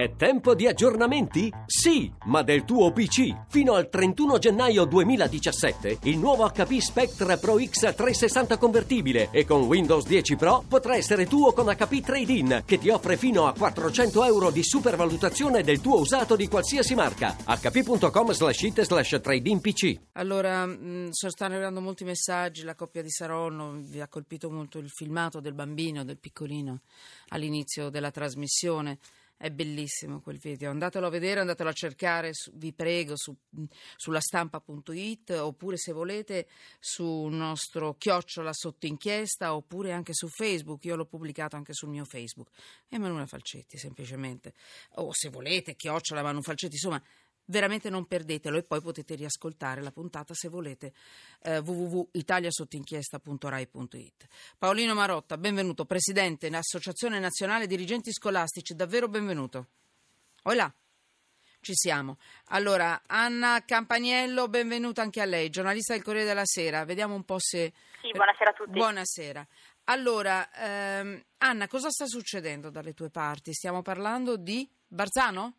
È tempo di aggiornamenti? Sì, ma del tuo PC. Fino al 31 gennaio 2017 il nuovo HP Spectre Pro X 360 convertibile e con Windows 10 Pro potrà essere tuo con HP Trade-in che ti offre fino a 400 euro di supervalutazione del tuo usato di qualsiasi marca. hp.com slash it slash trade-in PC. Allora, mh, stanno arrivando molti messaggi, la coppia di Saronno vi ha colpito molto il filmato del bambino, del piccolino all'inizio della trasmissione. È bellissimo quel video, andatelo a vedere, andatelo a cercare, vi prego, su, sulla stampa.it oppure se volete sul nostro chiocciola sotto inchiesta oppure anche su Facebook, io l'ho pubblicato anche sul mio Facebook. Emanuela Falcetti semplicemente, o se volete chiocciola Manu Falcetti, insomma veramente non perdetelo e poi potete riascoltare la puntata se volete eh, www.italiasottoinchiesta.rai.it Paolino Marotta, benvenuto, presidente dell'Associazione Nazionale Dirigenti Scolastici, davvero benvenuto. Hola. Ci siamo. Allora, Anna Campaniello, benvenuta anche a lei, giornalista del Corriere della Sera. Vediamo un po' se... Sì, buonasera a tutti. Buonasera. Allora, ehm, Anna, cosa sta succedendo dalle tue parti? Stiamo parlando di Barzano?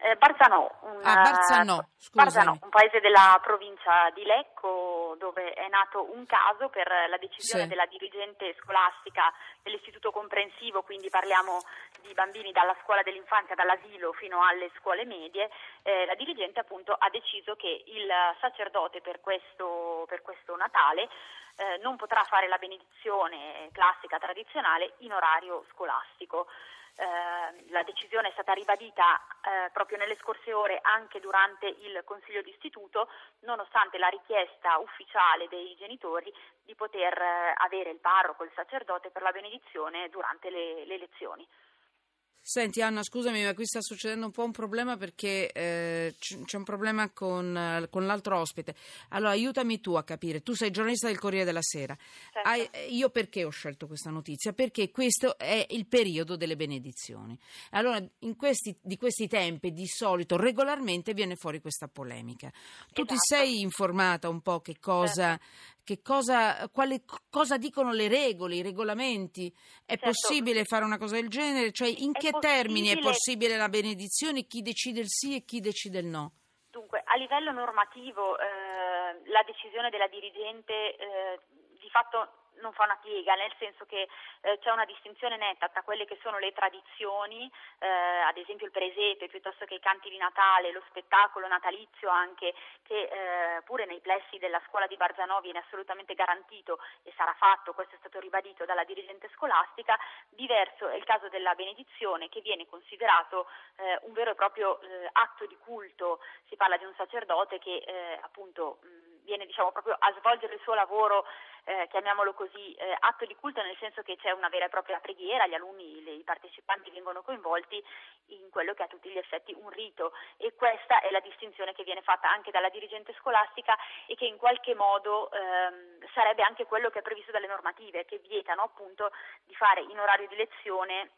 Eh, Barzano, un, ah, Barzano, Barzano, un paese della provincia di Lecco dove è nato un caso per la decisione Sì. della dirigente scolastica dell'istituto comprensivo, quindi parliamo di bambini dalla scuola dell'infanzia, dall'asilo fino alle scuole medie, eh, la dirigente appunto ha deciso che il sacerdote per questo, per questo Natale eh, non potrà fare la benedizione classica tradizionale in orario scolastico. Eh, la decisione è stata ribadita eh, proprio nelle scorse ore anche durante il Consiglio d'istituto, nonostante la richiesta ufficiale dei genitori di poter eh, avere il parroco, il sacerdote per la benedizione durante le, le lezioni. Senti Anna, scusami, ma qui sta succedendo un po' un problema perché eh, c- c'è un problema con, eh, con l'altro ospite. Allora, aiutami tu a capire. Tu sei giornalista del Corriere della Sera. Certo. Hai- eh, io perché ho scelto questa notizia? Perché questo è il periodo delle benedizioni. Allora, in questi, di questi tempi, di solito, regolarmente viene fuori questa polemica. Tu ti Esatto. sei informata un po' che cosa, che cosa, quale, cosa dicono le regole, i regolamenti? È Certo. possibile fare una cosa del genere? Cioè, in che termini è possibile- la benedizione? Chi decide il sì e chi decide il no? Dunque, a livello normativo eh, la decisione della dirigente eh, di fatto non fa una piega, nel senso che eh, c'è una distinzione netta tra quelle che sono le tradizioni, eh, ad esempio il presepe, piuttosto che i canti di Natale, lo spettacolo natalizio anche, che eh, pure nei plessi della scuola di Barzanò viene assolutamente garantito e sarà fatto, questo è stato ribadito dalla dirigente scolastica, diverso è il caso della benedizione che viene considerato eh, un vero e proprio eh, atto di culto, si parla di un sacerdote che eh, appunto mh, viene diciamo proprio a svolgere il suo lavoro eh, chiamiamolo così, eh, atto di culto nel senso che c'è una vera e propria preghiera, gli alunni, le- i partecipanti vengono coinvolti in quello che è a tutti gli effetti un rito. E questa è la distinzione che viene fatta anche dalla dirigente scolastica e che in qualche modo ehm, sarebbe anche quello che è previsto dalle normative che vietano appunto di fare in orario di lezione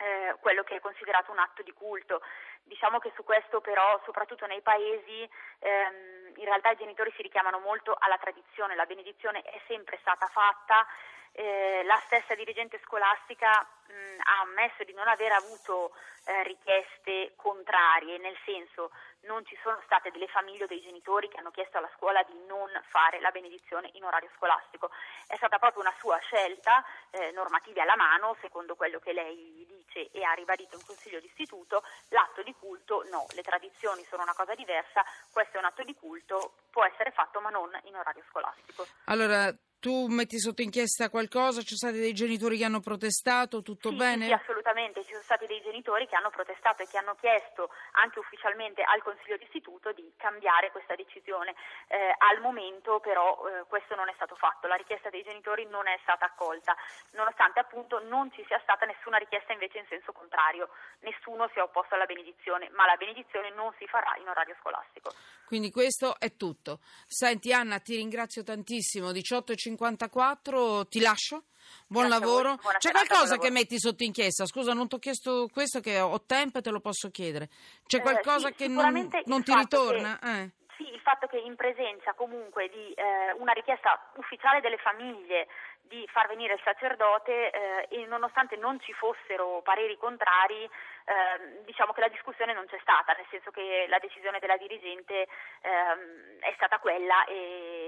eh, quello che è considerato un atto di culto. Diciamo che su questo però, soprattutto nei paesi, ehm, in realtà i genitori si richiamano molto alla tradizione, la benedizione è sempre stata fatta, eh, la stessa dirigente scolastica mh, ha ammesso di non aver avuto eh, richieste contrarie, nel senso non ci sono state delle famiglie o dei genitori che hanno chiesto alla scuola di non fare la benedizione in orario scolastico. È stata proprio una sua scelta, eh, normative alla mano, secondo quello che lei dice e ha ribadito in consiglio d'istituto, l'atto di culto no, le tradizioni sono una cosa diversa, questo è un atto di culto, può essere fatto ma non in orario scolastico. Allora, tu metti sotto inchiesta qualcosa? Ci sono stati dei genitori che hanno protestato? Tutto Sì, bene? Sì, sì, assolutamente. Ci sono stati dei genitori che hanno protestato e che hanno chiesto anche ufficialmente al Consiglio d'istituto di cambiare questa decisione. Eh, al momento però eh, questo non è stato fatto, la richiesta dei genitori non è stata accolta, nonostante appunto non ci sia stata nessuna richiesta invece in senso contrario. Nessuno si è opposto alla benedizione, ma la benedizione non si farà in orario scolastico. Quindi questo è tutto. Senti Anna, ti ringrazio tantissimo. 18.54, ti lascio. Buon Grazie lavoro. C'è qualcosa che metti sotto inchiesta? Scusa, non ti ho chiesto questo che ho tempo e te lo posso chiedere. C'è Eh, qualcosa sì, che non, non ti ritorna? che- Eh. Sì, il fatto che in presenza comunque di eh, una richiesta ufficiale delle famiglie di far venire il sacerdote eh, e nonostante non ci fossero pareri contrari, ehm, diciamo che la discussione non c'è stata, nel senso che la decisione della dirigente ehm, è stata quella e,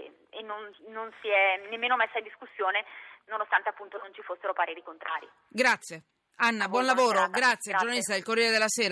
e non, non si è nemmeno messa in discussione nonostante appunto non ci fossero pareri contrari. Grazie. Anna, buon lavoro. Grazie, Grazie. giornalista del Corriere della Sera.